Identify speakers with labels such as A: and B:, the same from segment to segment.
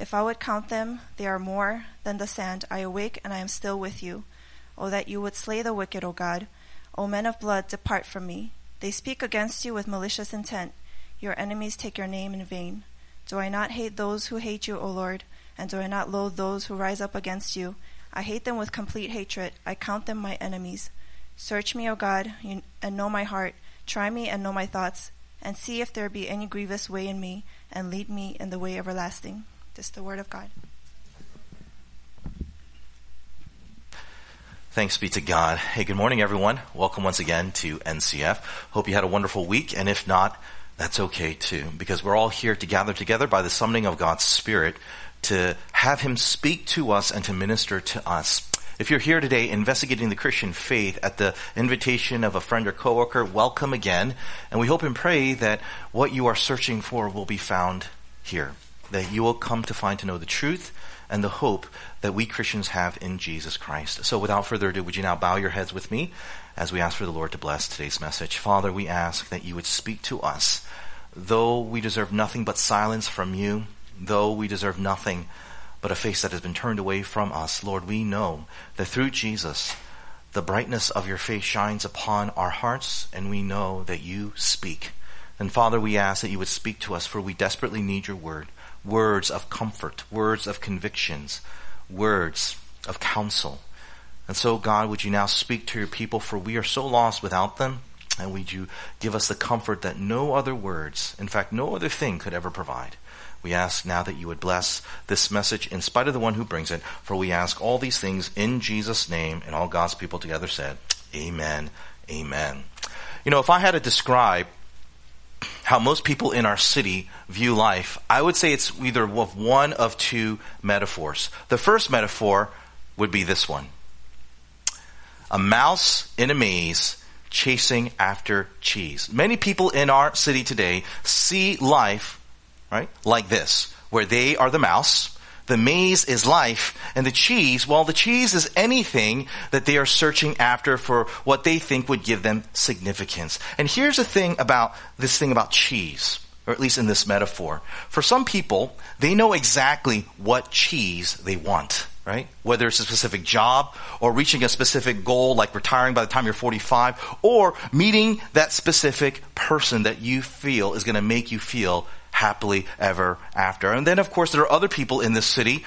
A: If I would count them, they are more than the sand. I awake and I am still with you. O that you would slay the wicked, O God. O men of blood, depart from me. They speak against you with malicious intent. Your enemies take your name in vain. Do I not hate those who hate you, O Lord? And do I not loathe those who rise up against you? I hate them with complete hatred. I count them my enemies. Search me, O God, and know my heart. Try me and know my thoughts, and see if there be any grievous way in me, and lead me in the way everlasting. This the word of God.
B: Thanks be to God. Hey, good morning, everyone. Welcome once again to NCF. Hope you had a wonderful week, and if not, that's okay too, because we're all here to gather together by the summoning of God's Spirit to have Him speak to us and to minister to us. If you're here today investigating the Christian faith at the invitation of a friend or coworker, welcome again. And we hope and pray that what you are searching for will be found here that you will come to find to know the truth and the hope that we Christians have in Jesus Christ. So without further ado, would you now bow your heads with me as we ask for the Lord to bless today's message? Father, we ask that you would speak to us. Though we deserve nothing but silence from you, though we deserve nothing but a face that has been turned away from us, Lord, we know that through Jesus, the brightness of your face shines upon our hearts, and we know that you speak. And Father, we ask that you would speak to us, for we desperately need your word words of comfort, words of convictions, words of counsel. And so, God, would you now speak to your people, for we are so lost without them, and would you give us the comfort that no other words, in fact, no other thing could ever provide. We ask now that you would bless this message in spite of the one who brings it, for we ask all these things in Jesus' name, and all God's people together said, Amen, Amen. You know, if I had to describe how most people in our city view life, I would say it's either of one of two metaphors. The first metaphor would be this one a mouse in a maze chasing after cheese. Many people in our city today see life, right, like this, where they are the mouse the maze is life, and the cheese, well, the cheese is anything that they are searching after for what they think would give them significance. And here's the thing about this thing about cheese, or at least in this metaphor. For some people, they know exactly what cheese they want right? Whether it's a specific job or reaching a specific goal like retiring by the time you're 45 or meeting that specific person that you feel is going to make you feel happily ever after. And then, of course, there are other people in this city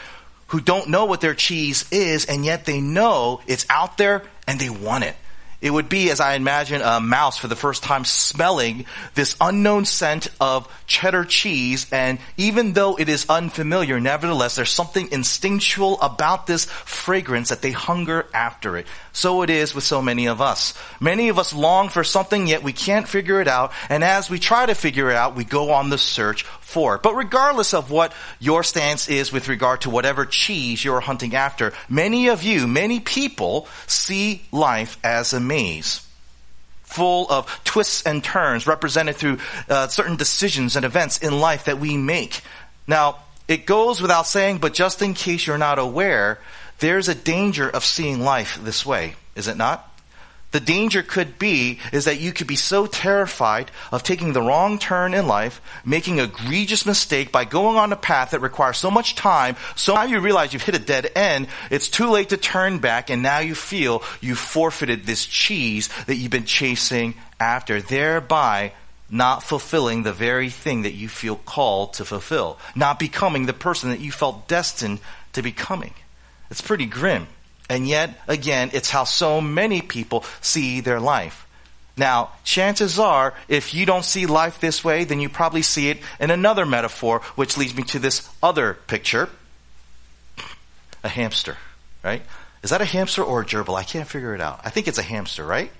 B: who don't know what their cheese is, and yet they know it's out there and they want it. It would be, as I imagine, a mouse for the first time smelling this unknown scent of cheddar cheese. And even though it is unfamiliar, nevertheless, there's something instinctual about this fragrance that they hunger after it. So it is with so many of us. Many of us long for something, yet we can't figure it out. And as we try to figure it out, we go on the search for. But regardless of what your stance is with regard to whatever cheese you're hunting after, many of you, many people see life as a maze full of twists and turns represented through uh, certain decisions and events in life that we make. Now, it goes without saying, but just in case you're not aware, there's a danger of seeing life this way, is it not? The danger could be is that you could be so terrified of taking the wrong turn in life, making a egregious mistake by going on a path that requires so much time. So now you realize you've hit a dead end. It's too late to turn back and now you feel you forfeited this cheese that you've been chasing after, thereby not fulfilling the very thing that you feel called to fulfill, not becoming the person that you felt destined to becoming. It's pretty grim. And yet, again, it's how so many people see their life. Now, chances are, if you don't see life this way, then you probably see it in another metaphor, which leads me to this other picture. A hamster, right? Is that a hamster or a gerbil? I can't figure it out. I think it's a hamster, right?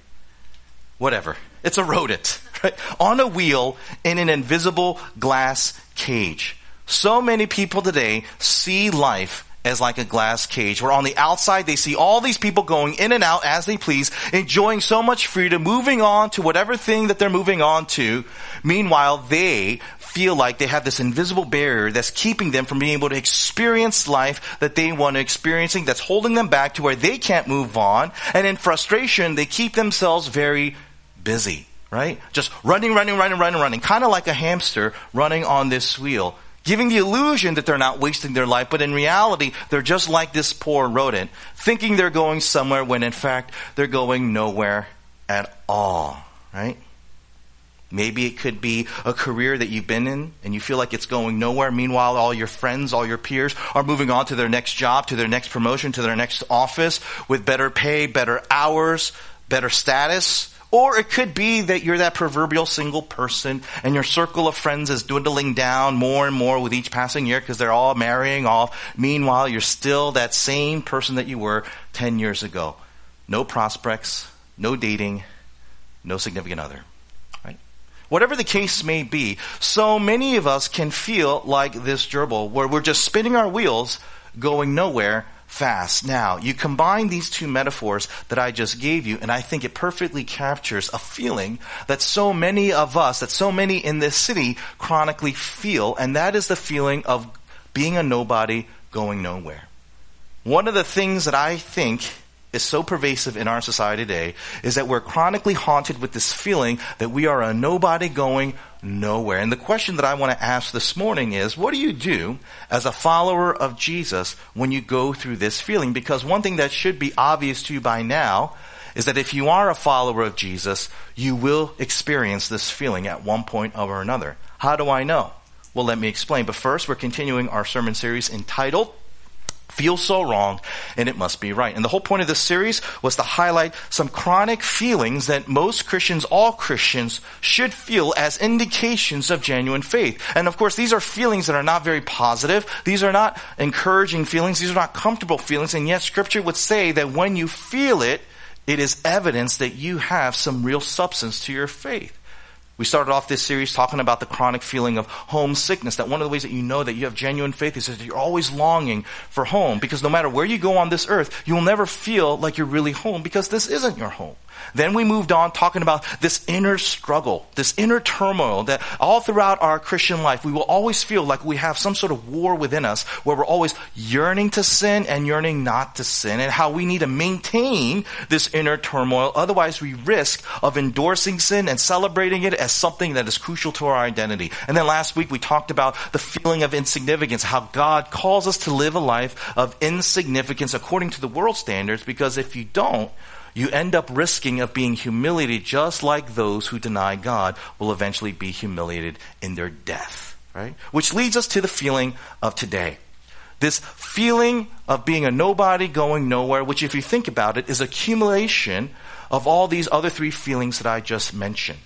B: Whatever. It's a rodent, right? On a wheel in an invisible glass cage. So many people today see life as like a glass cage, where on the outside they see all these people going in and out as they please, enjoying so much freedom, moving on to whatever thing that they're moving on to. Meanwhile, they feel like they have this invisible barrier that's keeping them from being able to experience life that they want to experiencing, that's holding them back to where they can't move on. And in frustration, they keep themselves very busy, right? Just running, running, running, running, running, kind of like a hamster running on this wheel giving the illusion that they're not wasting their life, but in reality, they're just like this poor rodent, thinking they're going somewhere when in fact they're going nowhere at all, right? Maybe it could be a career that you've been in and you feel like it's going nowhere. Meanwhile, all your friends, all your peers are moving on to their next job, to their next promotion, to their next office with better pay, better hours, better status. Or it could be that you're that proverbial single person and your circle of friends is dwindling down more and more with each passing year because they're all marrying off. Meanwhile, you're still that same person that you were 10 years ago. No prospects, no dating, no significant other. Whatever the case may be, so many of us can feel like this gerbil where we're just spinning our wheels going nowhere fast. Now, you combine these two metaphors that I just gave you, and I think it perfectly captures a feeling that so many of us, that so many in this city chronically feel, and that is the feeling of being a nobody going nowhere. One of the things that I think is so pervasive in our society today is that we're chronically haunted with this feeling that we are a nobody going nowhere. And the question that I want to ask this morning is, what do you do as a follower of Jesus when you go through this feeling? Because one thing that should be obvious to you by now is that if you are a follower of Jesus, you will experience this feeling at one point or another. How do I know? Well, let me explain. But first, we're continuing our sermon series entitled feels so wrong and it must be right. And the whole point of this series was to highlight some chronic feelings that most Christians, all Christians, should feel as indications of genuine faith. And of course, these are feelings that are not very positive. These are not encouraging feelings. These are not comfortable feelings. And yet scripture would say that when you feel it, it is evidence that you have some real substance to your faith. We started off this series talking about the chronic feeling of homesickness. That one of the ways that you know that you have genuine faith is that you're always longing for home. Because no matter where you go on this earth, you will never feel like you're really home because this isn't your home. Then we moved on talking about this inner struggle, this inner turmoil that all throughout our Christian life, we will always feel like we have some sort of war within us where we're always yearning to sin and yearning not to sin and how we need to maintain this inner turmoil. Otherwise, we risk of endorsing sin and celebrating it as something that is crucial to our identity. And then last week we talked about the feeling of insignificance, how God calls us to live a life of insignificance according to the world standards because if you don't, you end up risking of being humiliated just like those who deny God will eventually be humiliated in their death, right? Which leads us to the feeling of today. This feeling of being a nobody going nowhere, which if you think about it is accumulation of all these other three feelings that I just mentioned.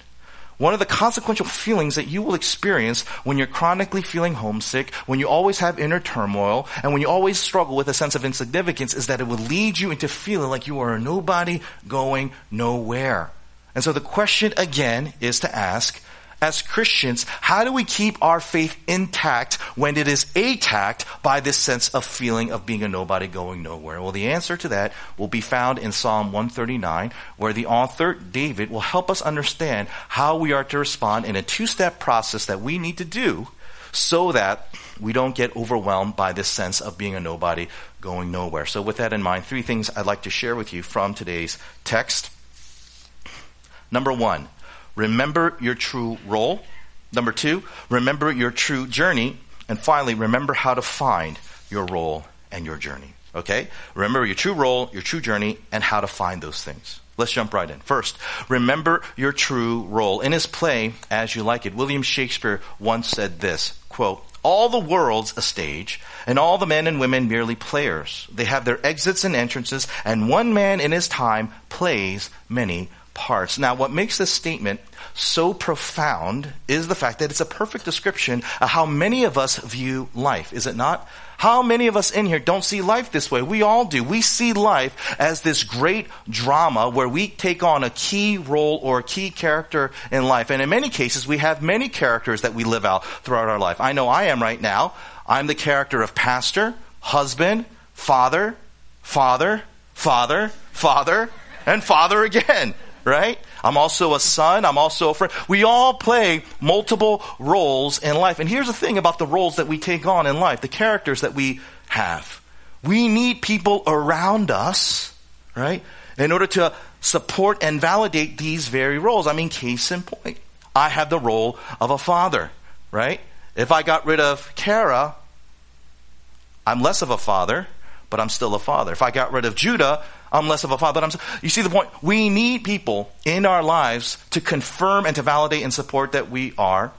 B: One of the consequential feelings that you will experience when you're chronically feeling homesick, when you always have inner turmoil, and when you always struggle with a sense of insignificance is that it will lead you into feeling like you are a nobody going nowhere. And so the question again is to ask, as Christians, how do we keep our faith intact when it is attacked by this sense of feeling of being a nobody going nowhere? Well, the answer to that will be found in Psalm 139, where the author, David, will help us understand how we are to respond in a two-step process that we need to do so that we don't get overwhelmed by this sense of being a nobody going nowhere. So, with that in mind, three things I'd like to share with you from today's text. Number one, remember your true role. Number two, remember your true journey. And finally, remember how to find your role and your journey. Okay? Remember your true role, your true journey, and how to find those things. Let's jump right in. First, remember your true role. In his play, As You Like It, William Shakespeare once said this, quote, all the world's a stage, and all the men and women merely players. They have their exits and entrances, and one man in his time plays many parts. Now, what makes this statement so profound is the fact that it's a perfect description of how many of us view life, is it not? How many of us in here don't see life this way? We all do. We see life as this great drama where we take on a key role or a key character in life. And in many cases, we have many characters that we live out throughout our life. I know I am right now. I'm the character of pastor, husband, father, father, father, father, and father again right? I'm also a son. I'm also a friend. We all play multiple roles in life. And here's the thing about the roles that we take on in life, the characters that we have. We need people around us, right? In order to support and validate these very roles. I mean, case in point. I have the role of a father, right? If I got rid of Kara, I'm less of a father, but I'm still a father. If I got rid of Judah, I'm less of a father. But I'm, you see the point? We need people in our lives to confirm and to validate and support that we are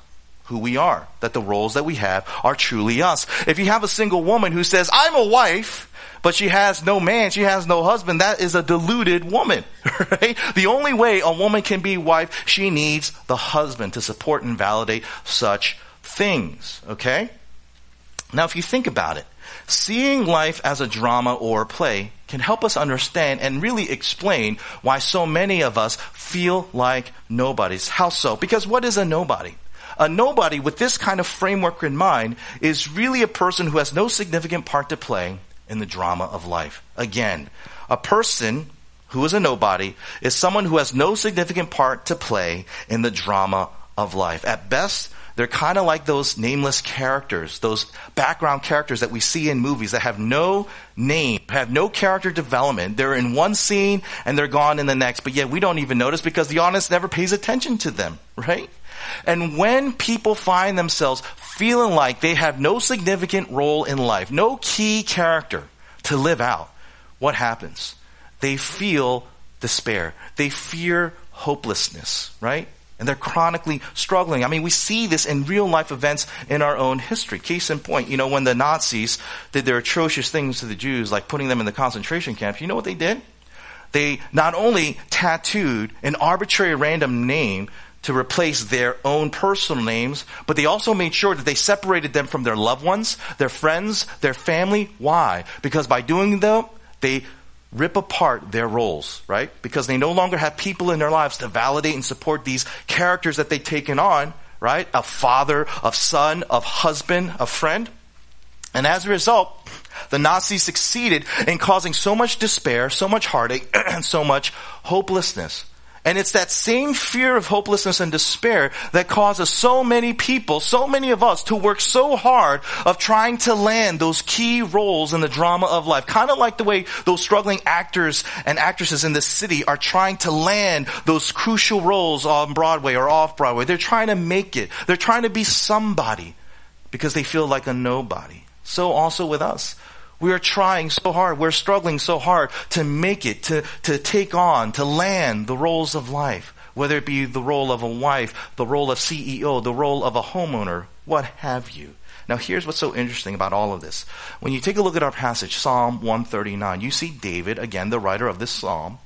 B: who we are, that the roles that we have are truly us. If you have a single woman who says, I'm a wife, but she has no man, she has no husband, that is a deluded woman, right? The only way a woman can be wife, she needs the husband to support and validate such things, okay? Now, if you think about it, seeing life as a drama or a play can help us understand and really explain why so many of us feel like nobodies. How so? Because what is a nobody? A nobody with this kind of framework in mind is really a person who has no significant part to play in the drama of life. Again, a person who is a nobody is someone who has no significant part to play in the drama of life. At best, they're kind of like those nameless characters, those background characters that we see in movies that have no name, have no character development. They're in one scene and they're gone in the next, but yet we don't even notice because the audience never pays attention to them, right? And when people find themselves feeling like they have no significant role in life, no key character to live out, what happens? They feel despair. They fear hopelessness, right? And they're chronically struggling. I mean, we see this in real life events in our own history. Case in point, you know, when the Nazis did their atrocious things to the Jews, like putting them in the concentration camps, you know what they did? They not only tattooed an arbitrary random name to replace their own personal names, but they also made sure that they separated them from their loved ones, their friends, their family. Why? Because by doing that, they rip apart their roles, right? Because they no longer have people in their lives to validate and support these characters that they've taken on, right? A father, of son, of husband, of friend. And as a result, the Nazis succeeded in causing so much despair, so much heartache, and so much hopelessness. And it's that same fear of hopelessness and despair that causes so many people, so many of us to work so hard of trying to land those key roles in the drama of life. Kind of like the way those struggling actors and actresses in the city are trying to land those crucial roles on Broadway or off Broadway. They're trying to make it. They're trying to be somebody because they feel like a nobody. So also with us. We are trying so hard. We're struggling so hard to make it, to, to take on, to land the roles of life, whether it be the role of a wife, the role of CEO, the role of a homeowner, what have you. Now, here's what's so interesting about all of this. When you take a look at our passage, Psalm 139, you see David, again, the writer of this psalm,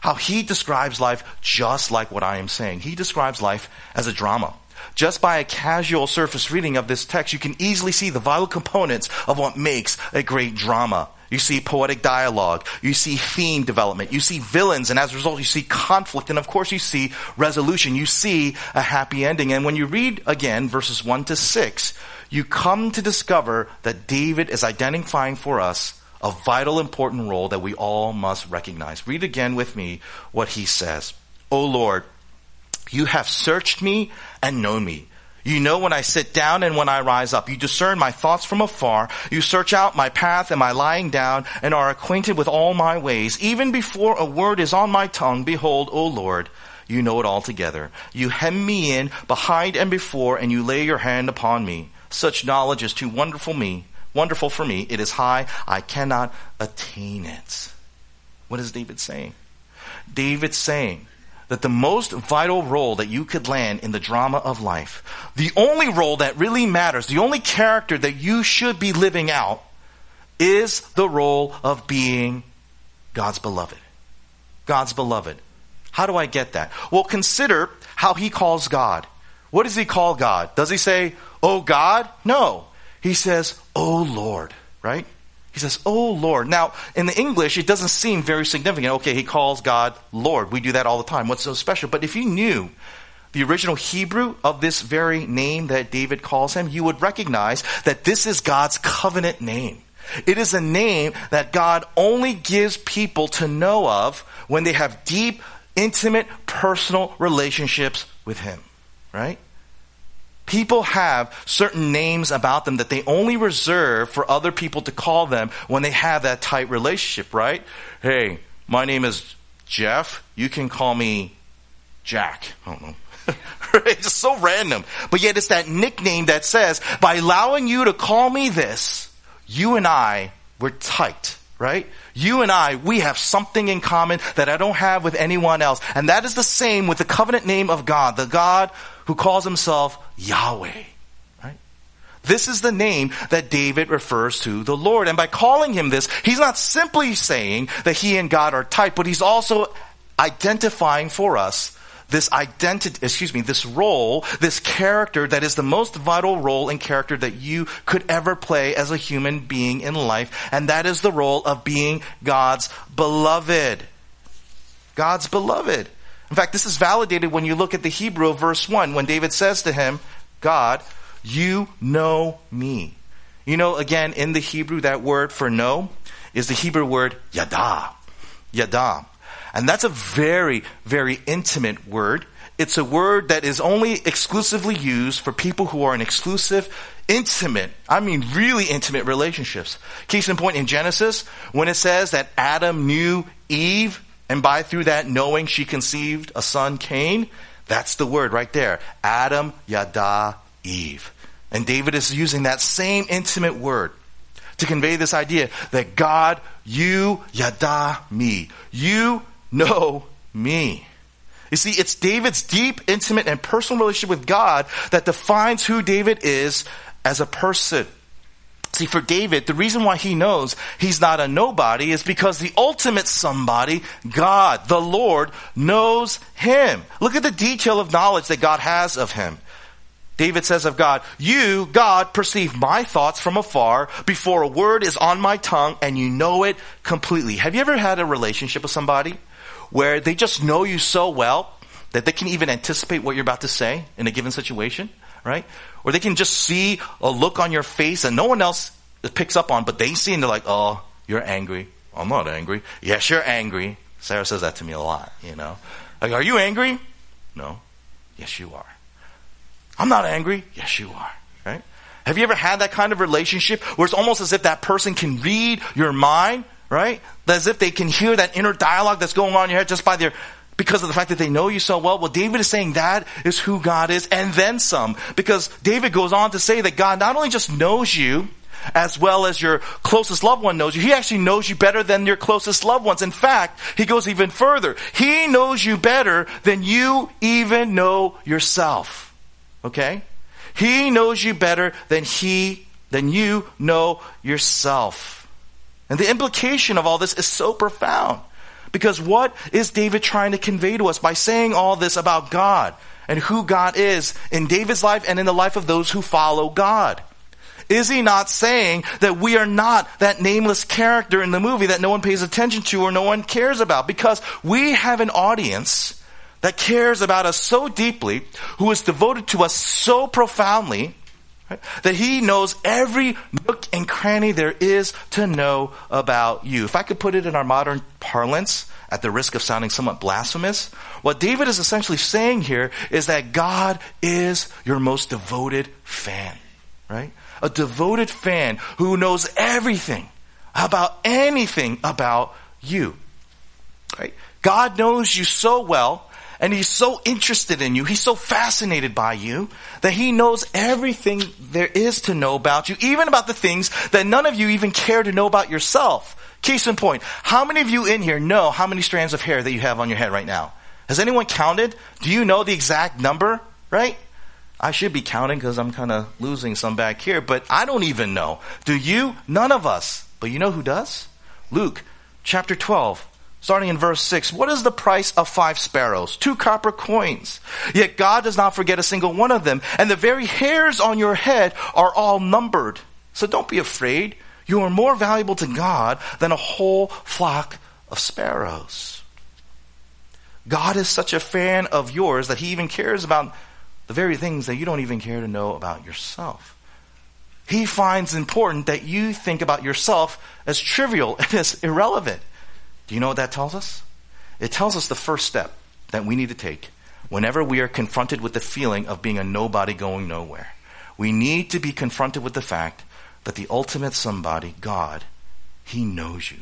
B: how he describes life just like what I am saying. He describes life as a drama. Just by a casual surface reading of this text, you can easily see the vital components of what makes a great drama. You see poetic dialogue. You see theme development. You see villains, and as a result, you see conflict, and of course, you see resolution. You see a happy ending. And when you read again verses 1 to 6, you come to discover that David is identifying for us a vital, important role that we all must recognize. Read again with me what he says. O Lord, you have searched me and known me. You know when I sit down and when I rise up. You discern my thoughts from afar. You search out my path and my lying down and are acquainted with all my ways. Even before a word is on my tongue, behold, O Lord, you know it altogether. You hem me in behind and before and you lay your hand upon me. Such knowledge is too wonderful me, wonderful for me. It is high. I cannot attain it. What is David saying? David saying, that the most vital role that you could land in the drama of life, the only role that really matters, the only character that you should be living out, is the role of being God's beloved. God's beloved. How do I get that? Well, consider how he calls God. What does he call God? Does he say, Oh God? No. He says, Oh Lord, right? He says, Oh Lord. Now, in the English, it doesn't seem very significant. Okay, he calls God Lord. We do that all the time. What's so special? But if you knew the original Hebrew of this very name that David calls him, you would recognize that this is God's covenant name. It is a name that God only gives people to know of when they have deep, intimate, personal relationships with Him. Right? People have certain names about them that they only reserve for other people to call them when they have that tight relationship, right? Hey, my name is Jeff. You can call me Jack. I don't know. It's so random. But yet it's that nickname that says, by allowing you to call me this, you and I, we're tight, right? You and I, we have something in common that I don't have with anyone else. And that is the same with the covenant name of God, the God who calls himself Yahweh. Right? This is the name that David refers to the Lord. And by calling him this, he's not simply saying that he and God are tight, but he's also identifying for us this identity, excuse me, this role, this character that is the most vital role and character that you could ever play as a human being in life. And that is the role of being God's beloved. God's beloved. In fact, this is validated when you look at the Hebrew verse 1 when David says to him, God, you know me. You know, again, in the Hebrew, that word for know is the Hebrew word yada. Yada. And that's a very, very intimate word. It's a word that is only exclusively used for people who are in exclusive, intimate, I mean really intimate relationships. Case in point in Genesis, when it says that Adam knew Eve, and by through that knowing she conceived a son, Cain. That's the word right there. Adam, Yada, Eve. And David is using that same intimate word to convey this idea that God, you, Yada, me. You know me. You see, it's David's deep, intimate, and personal relationship with God that defines who David is as a person. See, for David, the reason why he knows he's not a nobody is because the ultimate somebody, God, the Lord, knows him. Look at the detail of knowledge that God has of him. David says of God, You, God, perceive my thoughts from afar before a word is on my tongue and you know it completely. Have you ever had a relationship with somebody where they just know you so well that they can even anticipate what you're about to say in a given situation? Right? Or they can just see a look on your face that no one else picks up on, but they see and they're like, oh, you're angry. I'm not angry. Yes, you're angry. Sarah says that to me a lot, you know. Like, are you angry? No. Yes, you are. I'm not angry. Yes, you are. Right? Have you ever had that kind of relationship where it's almost as if that person can read your mind, right? As if they can hear that inner dialogue that's going on in your head just by their because of the fact that they know you so well. Well, David is saying that is who God is and then some. Because David goes on to say that God not only just knows you, as well as your closest loved one knows you. He actually knows you better than your closest loved ones. In fact, he goes even further. He knows you better than you even know yourself. Okay? He knows you better than he, than you know yourself. And the implication of all this is so profound. Because what is David trying to convey to us by saying all this about God and who God is in David's life and in the life of those who follow God? Is he not saying that we are not that nameless character in the movie that no one pays attention to or no one cares about? Because we have an audience that cares about us so deeply, who is devoted to us so profoundly, Right? That he knows every nook and cranny there is to know about you. If I could put it in our modern parlance, at the risk of sounding somewhat blasphemous, what David is essentially saying here is that God is your most devoted fan, right? A devoted fan who knows everything about anything about you, right? God knows you so well and he's so interested in you, he's so fascinated by you, that he knows everything there is to know about you, even about the things that none of you even care to know about yourself. Case in point, how many of you in here know how many strands of hair that you have on your head right now? Has anyone counted? Do you know the exact number, right? I should be counting because I'm kind of losing some back here, but I don't even know. Do you? None of us. But you know who does? Luke chapter 12, starting in verse 6. What is the price of five sparrows? Two copper coins. Yet God does not forget a single one of them, and the very hairs on your head are all numbered. So don't be afraid. You are more valuable to God than a whole flock of sparrows. God is such a fan of yours that he even cares about the very things that you don't even care to know about yourself. He finds important that you think about yourself as trivial and as irrelevant. Do you know what that tells us? It tells us the first step that we need to take whenever we are confronted with the feeling of being a nobody going nowhere. We need to be confronted with the fact that the ultimate somebody, God, He knows you.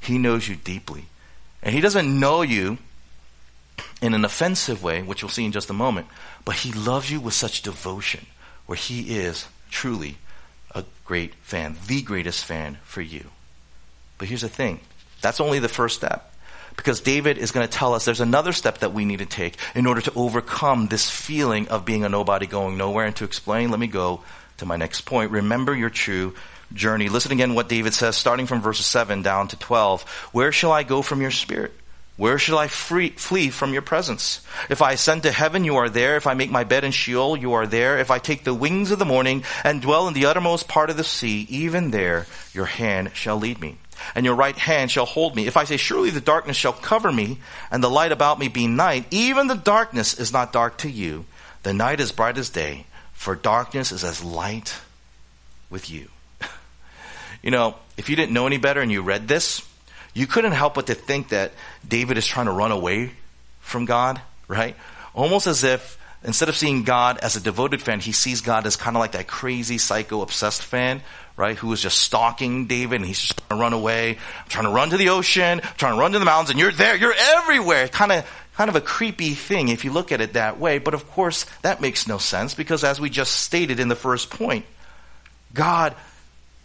B: He knows you deeply. And He doesn't know you in an offensive way, which we'll see in just a moment, but He loves you with such devotion, where He is truly a great fan, the greatest fan for you. But here's the thing that's only the first step. Because David is going to tell us there's another step that we need to take in order to overcome this feeling of being a nobody going nowhere. And to explain, let me go to my next point. Remember your true journey. Listen again what David says, starting from verses 7 down to 12. Where shall I go from your spirit? Where shall I free, flee from your presence? If I ascend to heaven, you are there. If I make my bed in Sheol, you are there. If I take the wings of the morning and dwell in the uttermost part of the sea, even there your hand shall lead me and your right hand shall hold me. If I say, Surely the darkness shall cover me, and the light about me be night, even the darkness is not dark to you. The night is bright as day, for darkness is as light with you. you know, if you didn't know any better and you read this, you couldn't help but to think that David is trying to run away from God, right? Almost as if instead of seeing God as a devoted fan, he sees God as kind of like that crazy, psycho, obsessed fan right, Who is just stalking David and he's just trying to run away. I'm trying to run to the ocean, I'm trying to run to the mountains, and you're there, you're everywhere. Kind of kind of a creepy thing if you look at it that way. But of course, that makes no sense because as we just stated in the first point, God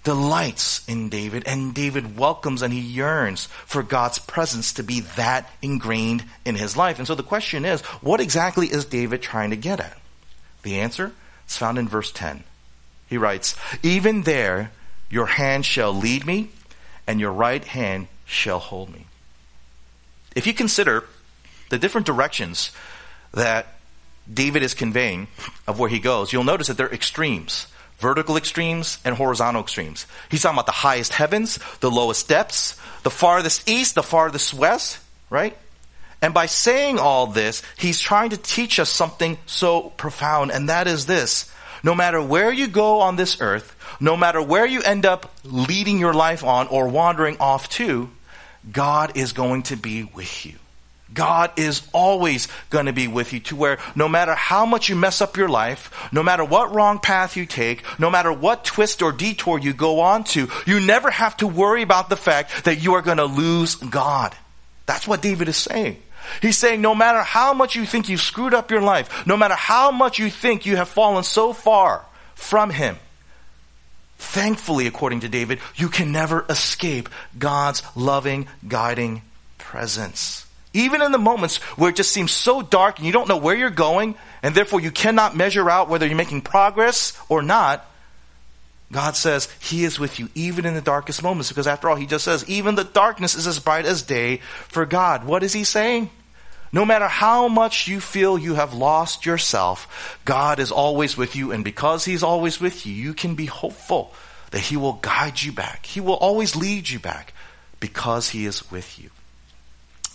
B: delights in David and David welcomes and he yearns for God's presence to be that ingrained in his life. And so the question is, what exactly is David trying to get at? The answer is found in verse 10. He writes, Even there your hand shall lead me, and your right hand shall hold me. If you consider the different directions that David is conveying of where he goes, you'll notice that they're extremes vertical extremes and horizontal extremes. He's talking about the highest heavens, the lowest depths, the farthest east, the farthest west, right? And by saying all this, he's trying to teach us something so profound, and that is this no matter where you go on this earth, no matter where you end up leading your life on or wandering off to, God is going to be with you. God is always going to be with you to where no matter how much you mess up your life, no matter what wrong path you take, no matter what twist or detour you go on to, you never have to worry about the fact that you are going to lose God. That's what David is saying. He's saying no matter how much you think you've screwed up your life, no matter how much you think you have fallen so far from Him, thankfully, according to David, you can never escape God's loving, guiding presence. Even in the moments where it just seems so dark and you don't know where you're going, and therefore you cannot measure out whether you're making progress or not, God says He is with you even in the darkest moments because after all, He just says, even the darkness is as bright as day for God. What is He saying? No matter how much you feel you have lost yourself, God is always with you. And because He's always with you, you can be hopeful that He will guide you back. He will always lead you back because He is with you.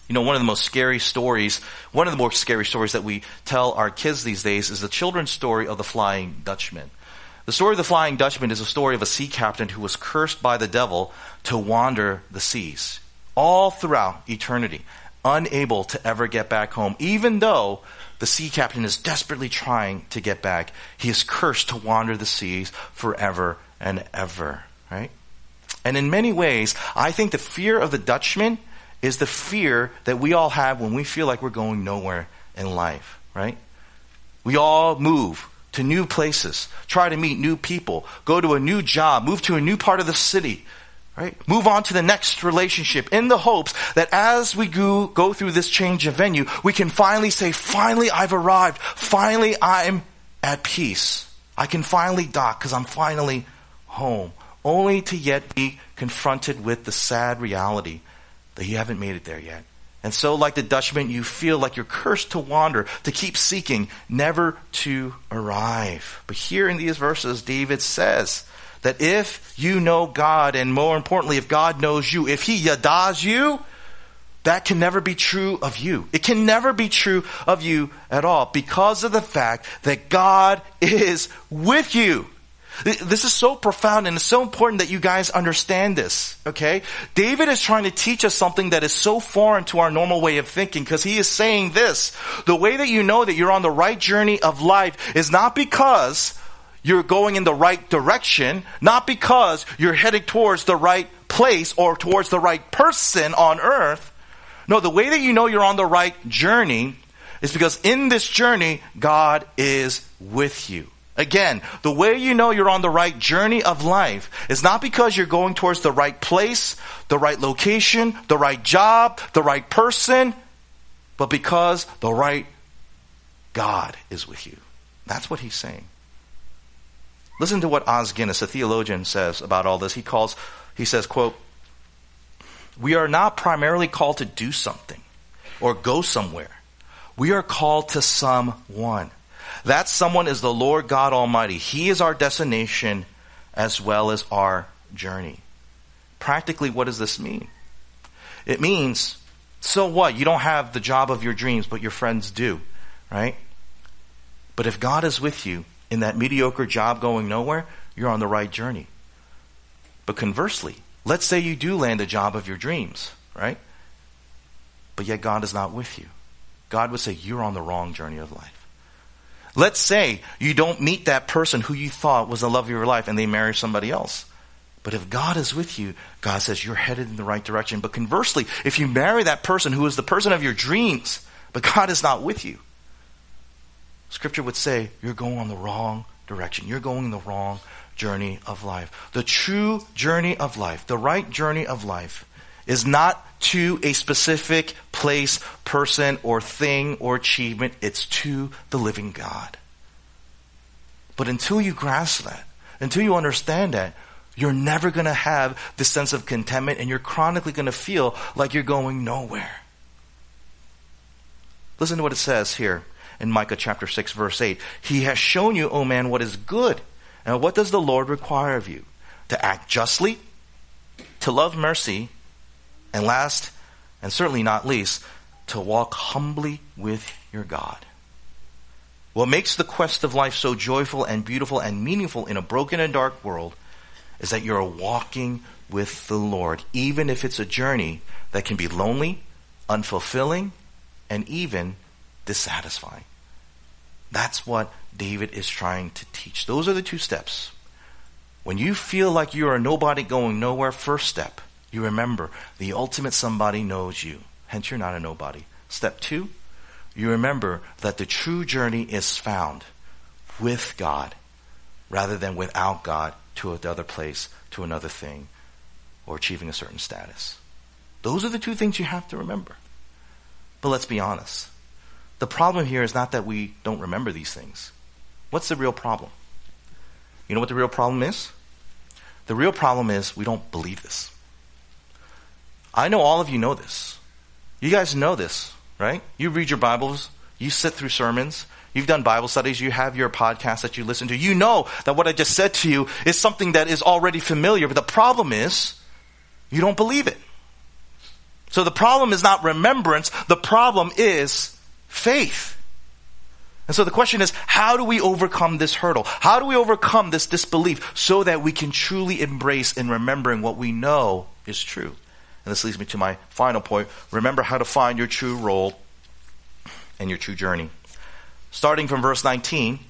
B: You know, one of the most scary stories, one of the more scary stories that we tell our kids these days is the children's story of the Flying Dutchman. The story of the Flying Dutchman is a story of a sea captain who was cursed by the devil to wander the seas all throughout eternity, unable to ever get back home, even though the sea captain is desperately trying to get back. He is cursed to wander the seas forever and ever, right? And in many ways, I think the fear of the Dutchman is the fear that we all have when we feel like we're going nowhere in life, right? We all move to new places, try to meet new people, go to a new job, move to a new part of the city, right? Move on to the next relationship in the hopes that as we go, go through this change of venue, we can finally say, finally I've arrived. Finally I'm at peace. I can finally dock because I'm finally home. Only to yet be confronted with the sad reality that you haven't made it there yet. And so, like the Dutchman, you feel like you're cursed to wander, to keep seeking, never to arrive. But here in these verses, David says that if you know God, and more importantly, if God knows you, if He yadas you, that can never be true of you. It can never be true of you at all because of the fact that God is with you. This is so profound and it's so important that you guys understand this, okay? David is trying to teach us something that is so foreign to our normal way of thinking because he is saying this. The way that you know that you're on the right journey of life is not because you're going in the right direction, not because you're headed towards the right place or towards the right person on earth. No, the way that you know you're on the right journey is because in this journey, God is with you. Again, the way you know you're on the right journey of life is not because you're going towards the right place, the right location, the right job, the right person, but because the right God is with you. That's what he's saying. Listen to what Os Guinness, a theologian, says about all this. He calls, he says, quote, we are not primarily called to do something or go somewhere. We are called to someone. That someone is the Lord God Almighty. He is our destination as well as our journey. Practically, what does this mean? It means, so what? You don't have the job of your dreams, but your friends do, right? But if God is with you in that mediocre job going nowhere, you're on the right journey. But conversely, let's say you do land the job of your dreams, right? But yet God is not with you. God would say, you're on the wrong journey of life. Let's say you don't meet that person who you thought was the love of your life and they marry somebody else. But if God is with you, God says you're headed in the right direction. But conversely, if you marry that person who is the person of your dreams, but God is not with you, Scripture would say you're going on the wrong direction. You're going the wrong journey of life. The true journey of life, the right journey of life, is not to a specific place, person, or thing or achievement. It's to the living God. But until you grasp that, until you understand that, you're never going to have this sense of contentment and you're chronically going to feel like you're going nowhere. Listen to what it says here in Micah chapter 6 verse 8. He has shown you, O man, what is good. And what does the Lord require of you? To act justly, to love mercy, and last, and certainly not least, to walk humbly with your God. What makes the quest of life so joyful and beautiful and meaningful in a broken and dark world is that you're walking with the Lord, even if it's a journey that can be lonely, unfulfilling, and even dissatisfying. That's what David is trying to teach. Those are the two steps. When you feel like you are a nobody going nowhere, first step, you remember the ultimate somebody knows you. Hence, you're not a nobody. Step two, you remember that the true journey is found with God rather than without God to another place, to another thing, or achieving a certain status. Those are the two things you have to remember. But let's be honest. The problem here is not that we don't remember these things. What's the real problem? You know what the real problem is? The real problem is we don't believe this. I know all of you know this. You guys know this, right? You read your Bibles, you sit through sermons, you've done Bible studies, you have your podcast that you listen to. You know that what I just said to you is something that is already familiar, but the problem is you don't believe it. So the problem is not remembrance, the problem is faith. And so the question is, how do we overcome this hurdle? How do we overcome this disbelief so that we can truly embrace in remembering what we know is true? And this leads me to my final point. Remember how to find your true role and your true journey. Starting from verse 19,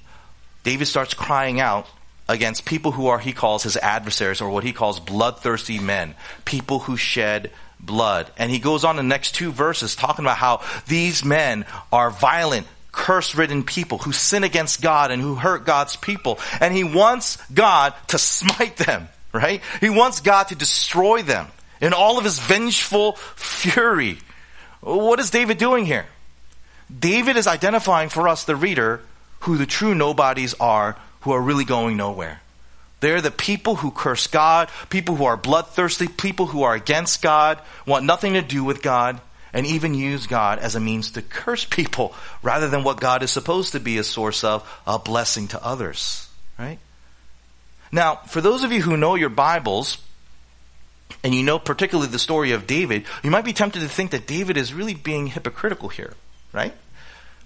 B: David starts crying out against people who are, he calls his adversaries, or what he calls bloodthirsty men, people who shed blood. And he goes on in the next two verses talking about how these men are violent, curse ridden people who sin against God and who hurt God's people. And he wants God to smite them, right? He wants God to destroy them in all of his vengeful fury. What is David doing here? David is identifying for us, the reader, who the true nobodies are who are really going nowhere. They're the people who curse God, people who are bloodthirsty, people who are against God, want nothing to do with God, and even use God as a means to curse people rather than what God is supposed to be a source of, a blessing to others. Right? Now, for those of you who know your Bibles, and you know particularly the story of David, you might be tempted to think that David is really being hypocritical here, right?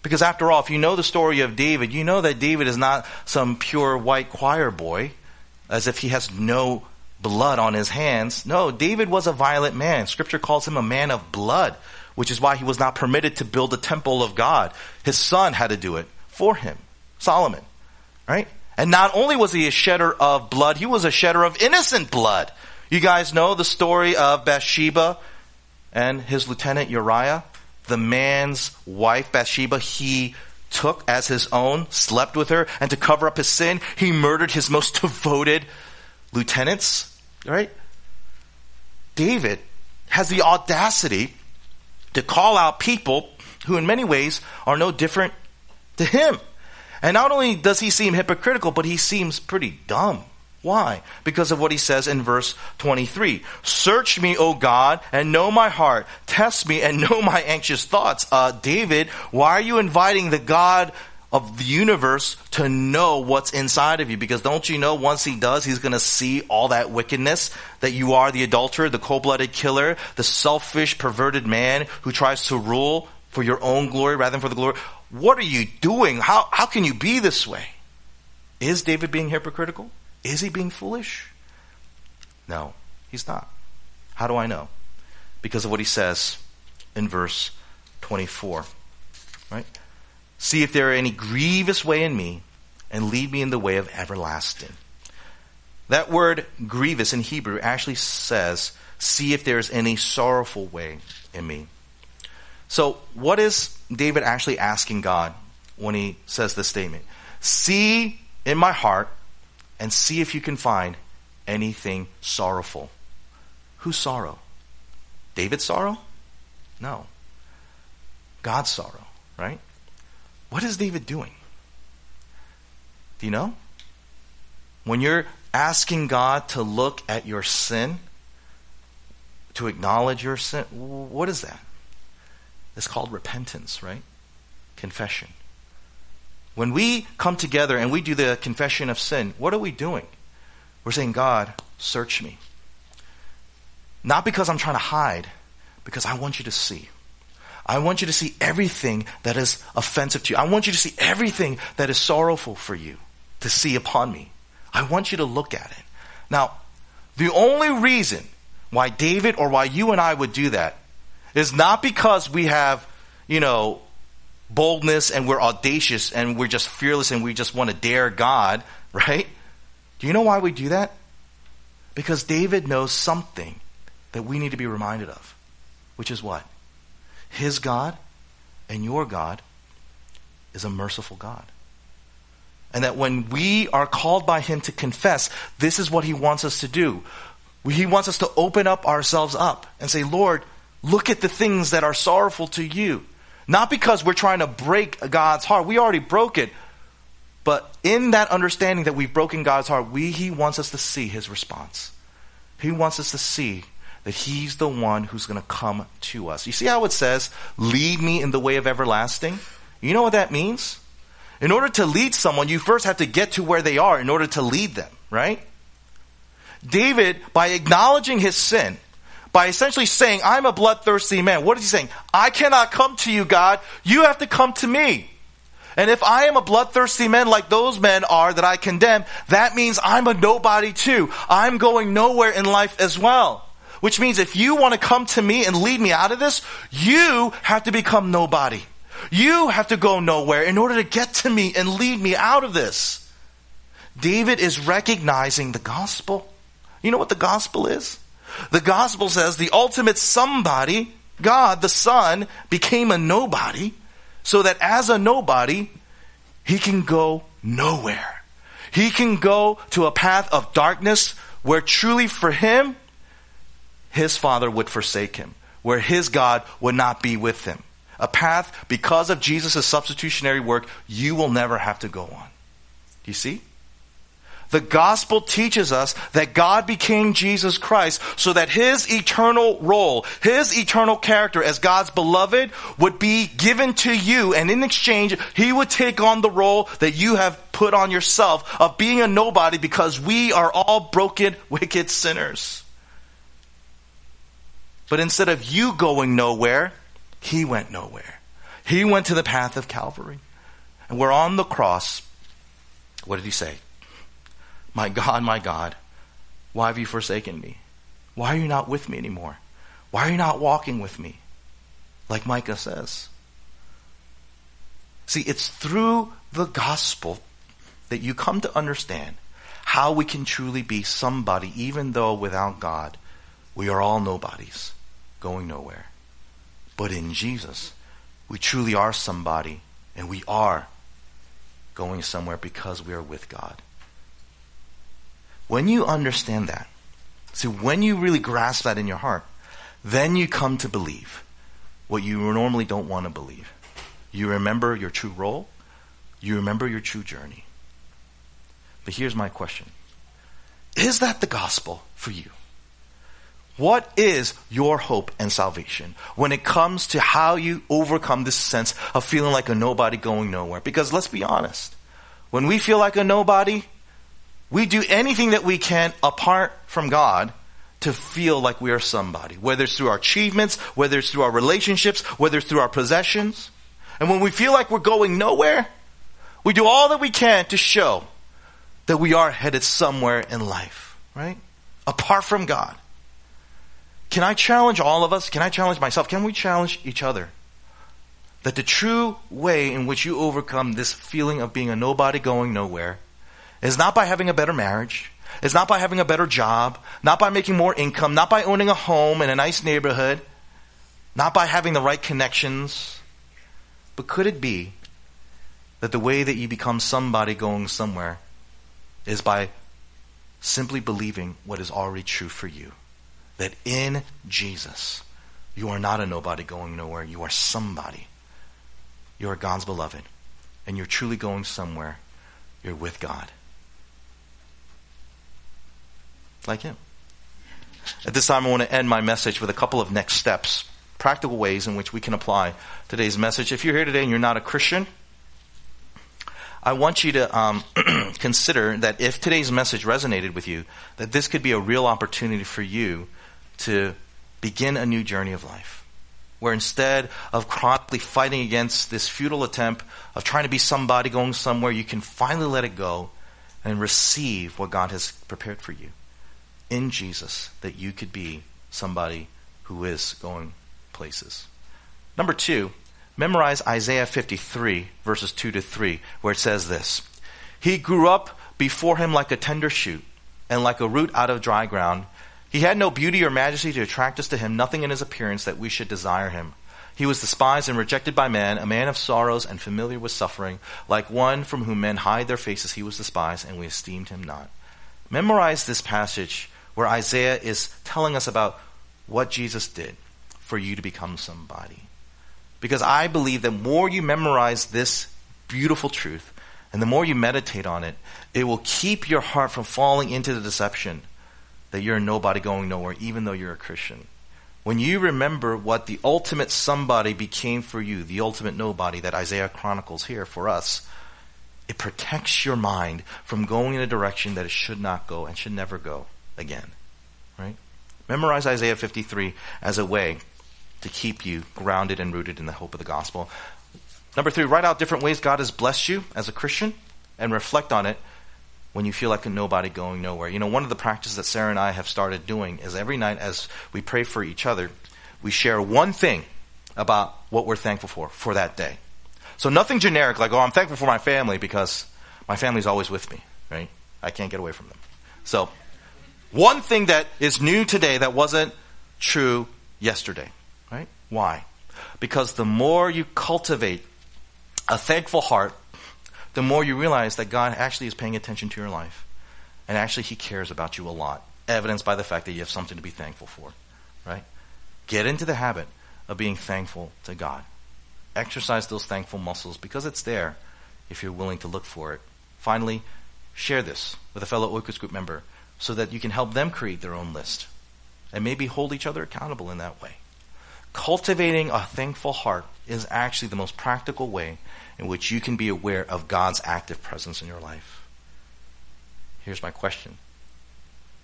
B: Because after all, if you know the story of David, you know that David is not some pure white choir boy, as if he has no blood on his hands. No, David was a violent man. Scripture calls him a man of blood, which is why he was not permitted to build the temple of God. His son had to do it for him, Solomon, right? And not only was he a shedder of blood, he was a shedder of innocent blood. You guys know the story of Bathsheba and his lieutenant Uriah? the man's wife, Bathsheba, he took as his own, slept with her, and to cover up his sin, he murdered his most devoted lieutenants, right? David has the audacity to call out people who in many ways are no different to him. And not only does he seem hypocritical, but he seems pretty dumb. Why? Because of what he says in verse 23. Search me, O God, and know my heart. Test me and know my anxious thoughts. Uh, David, why are you inviting the God of the universe to know what's inside of you? Because don't you know once he does, he's going to see all that wickedness that you are the adulterer, the cold-blooded killer, the selfish, perverted man who tries to rule for your own glory rather than for the glory. What are you doing? How, how can you be this way? Is David being hypocritical? Is he being foolish? No, he's not. How do I know? Because of what he says in verse 24. Right? See if there are any grievous way in me and lead me in the way of everlasting. That word grievous in Hebrew actually says, see if there's any sorrowful way in me. So, what is David actually asking God when he says this statement? See in my heart and see if you can find anything sorrowful. Whose sorrow? David's sorrow? No. God's sorrow, right? What is David doing? Do you know? When you're asking God to look at your sin, to acknowledge your sin, what is that? It's called repentance, right? Confession. When we come together and we do the confession of sin, what are we doing? We're saying, God, search me. Not because I'm trying to hide, because I want you to see. I want you to see everything that is offensive to you. I want you to see everything that is sorrowful for you to see upon me. I want you to look at it. Now, the only reason why David or why you and I would do that is not because we have, you know, boldness and we're audacious and we're just fearless and we just want to dare God, right? Do you know why we do that? Because David knows something that we need to be reminded of, which is what? His God and your God is a merciful God. And that when we are called by Him to confess, this is what He wants us to do. He wants us to open up ourselves up and say, Lord, look at the things that are sorrowful to you. Not because we're trying to break God's heart. We already broke it. But in that understanding that we've broken God's heart, we, He wants us to see His response. He wants us to see that He's the one who's going to come to us. You see how it says, lead me in the way of everlasting? You know what that means? In order to lead someone, you first have to get to where they are in order to lead them, right? David, by acknowledging his sin, by essentially saying, I'm a bloodthirsty man. What is he saying? I cannot come to you, God. You have to come to me. And if I am a bloodthirsty man like those men are that I condemn, that means I'm a nobody too. I'm going nowhere in life as well. Which means if you want to come to me and lead me out of this, you have to become nobody. You have to go nowhere in order to get to me and lead me out of this. David is recognizing the gospel. You know what the gospel is? The gospel says the ultimate somebody, God the Son, became a nobody so that as a nobody, he can go nowhere. He can go to a path of darkness where truly for him, his father would forsake him, where his God would not be with him. A path because of Jesus' substitutionary work you will never have to go on. You see? The gospel teaches us that God became Jesus Christ so that his eternal role, his eternal character as God's beloved would be given to you. And in exchange, he would take on the role that you have put on yourself of being a nobody because we are all broken, wicked sinners. But instead of you going nowhere, he went nowhere. He went to the path of Calvary. And we're on the cross. What did he say? My God, my God, why have you forsaken me? Why are you not with me anymore? Why are you not walking with me? Like Micah says. See, it's through the gospel that you come to understand how we can truly be somebody, even though without God, we are all nobodies, going nowhere. But in Jesus, we truly are somebody, and we are going somewhere because we are with God. When you understand that, see, when you really grasp that in your heart, then you come to believe what you normally don't want to believe. You remember your true role, you remember your true journey. But here's my question Is that the gospel for you? What is your hope and salvation when it comes to how you overcome this sense of feeling like a nobody going nowhere? Because let's be honest, when we feel like a nobody, we do anything that we can apart from God to feel like we are somebody, whether it's through our achievements, whether it's through our relationships, whether it's through our possessions. And when we feel like we're going nowhere, we do all that we can to show that we are headed somewhere in life, right? Apart from God. Can I challenge all of us? Can I challenge myself? Can we challenge each other? That the true way in which you overcome this feeling of being a nobody going nowhere is not by having a better marriage. is not by having a better job, not by making more income, not by owning a home in a nice neighborhood, not by having the right connections. But could it be that the way that you become somebody going somewhere is by simply believing what is already true for you? That in Jesus, you are not a nobody going nowhere. You are somebody. You are God's beloved. And you're truly going somewhere. You're with God. Like him. At this time, I want to end my message with a couple of next steps, practical ways in which we can apply today's message. If you're here today and you're not a Christian, I want you to um, consider that if today's message resonated with you, that this could be a real opportunity for you to begin a new journey of life. Where instead of chronically fighting against this futile attempt of trying to be somebody going somewhere, you can finally let it go and receive what God has prepared for you in Jesus that you could be somebody who is going places. Number two, memorize Isaiah 53, verses 2 to 3, where it says this He grew up before him like a tender shoot, and like a root out of dry ground. He had no beauty or majesty to attract us to him, nothing in his appearance that we should desire him. He was despised and rejected by man, a man of sorrows and familiar with suffering. Like one from whom men hide their faces, he was despised, and we esteemed him not. Memorize this passage where Isaiah is telling us about what Jesus did for you to become somebody. Because I believe that more you memorize this beautiful truth and the more you meditate on it, it will keep your heart from falling into the deception that you're nobody going nowhere, even though you're a Christian. When you remember what the ultimate somebody became for you, the ultimate nobody that Isaiah chronicles here for us, it protects your mind from going in a direction that it should not go and should never go again. Right? Memorize Isaiah 53 as a way to keep you grounded and rooted in the hope of the gospel. Number three, write out different ways God has blessed you as a Christian and reflect on it when you feel like a nobody going nowhere. You know, one of the practices that Sarah and I have started doing is every night as we pray for each other, we share one thing about what we're thankful for for that day. So nothing generic like, oh, I'm thankful for my family because my family's always with me, right? I can't get away from them. So one thing that is new today that wasn't true yesterday, right? Why? Because the more you cultivate a thankful heart, the more you realize that God actually is paying attention to your life. And actually, He cares about you a lot, evidenced by the fact that you have something to be thankful for, right? Get into the habit of being thankful to God. Exercise those thankful muscles because it's there if you're willing to look for it. Finally, share this with a fellow Oikos group member so that you can help them create their own list and maybe hold each other accountable in that way. Cultivating a thankful heart is actually the most practical way in which you can be aware of God's active presence in your life. Here's my question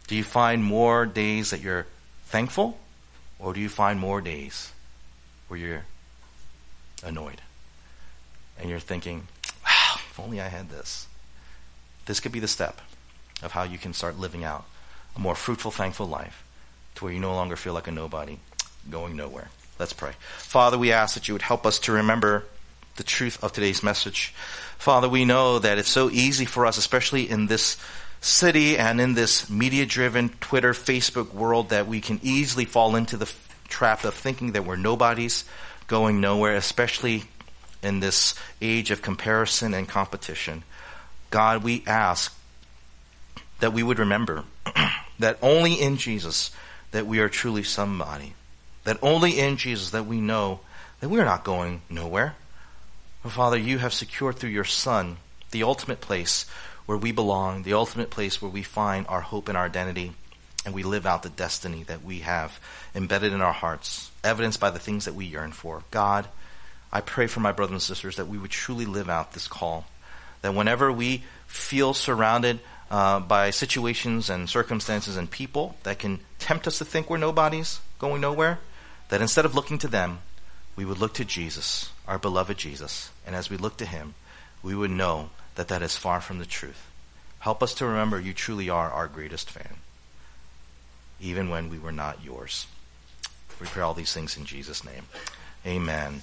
B: Do you find more days that you're thankful, or do you find more days where you're annoyed? And you're thinking, wow, if only I had this. This could be the step of how you can start living out a more fruitful, thankful life to where you no longer feel like a nobody going nowhere. Let's pray. Father, we ask that you would help us to remember the truth of today's message. Father, we know that it's so easy for us, especially in this city and in this media driven Twitter, Facebook world, that we can easily fall into the trap of thinking that we're nobodies going nowhere, especially in this age of comparison and competition. God, we ask that we would remember that only in Jesus that we are truly somebody. That only in Jesus that we know that we're not going nowhere. Father, you have secured through your Son the ultimate place where we belong, the ultimate place where we find our hope and our identity, and we live out the destiny that we have embedded in our hearts, evidenced by the things that we yearn for. God, I pray for my brothers and sisters that we would truly live out this call. That whenever we feel surrounded uh, by situations and circumstances and people that can tempt us to think we're nobodies, going nowhere, that instead of looking to them, we would look to Jesus, our beloved Jesus, and as we look to him, we would know that that is far from the truth. Help us to remember you truly are our greatest fan, even when we were not yours. We pray all these things in Jesus' name. Amen.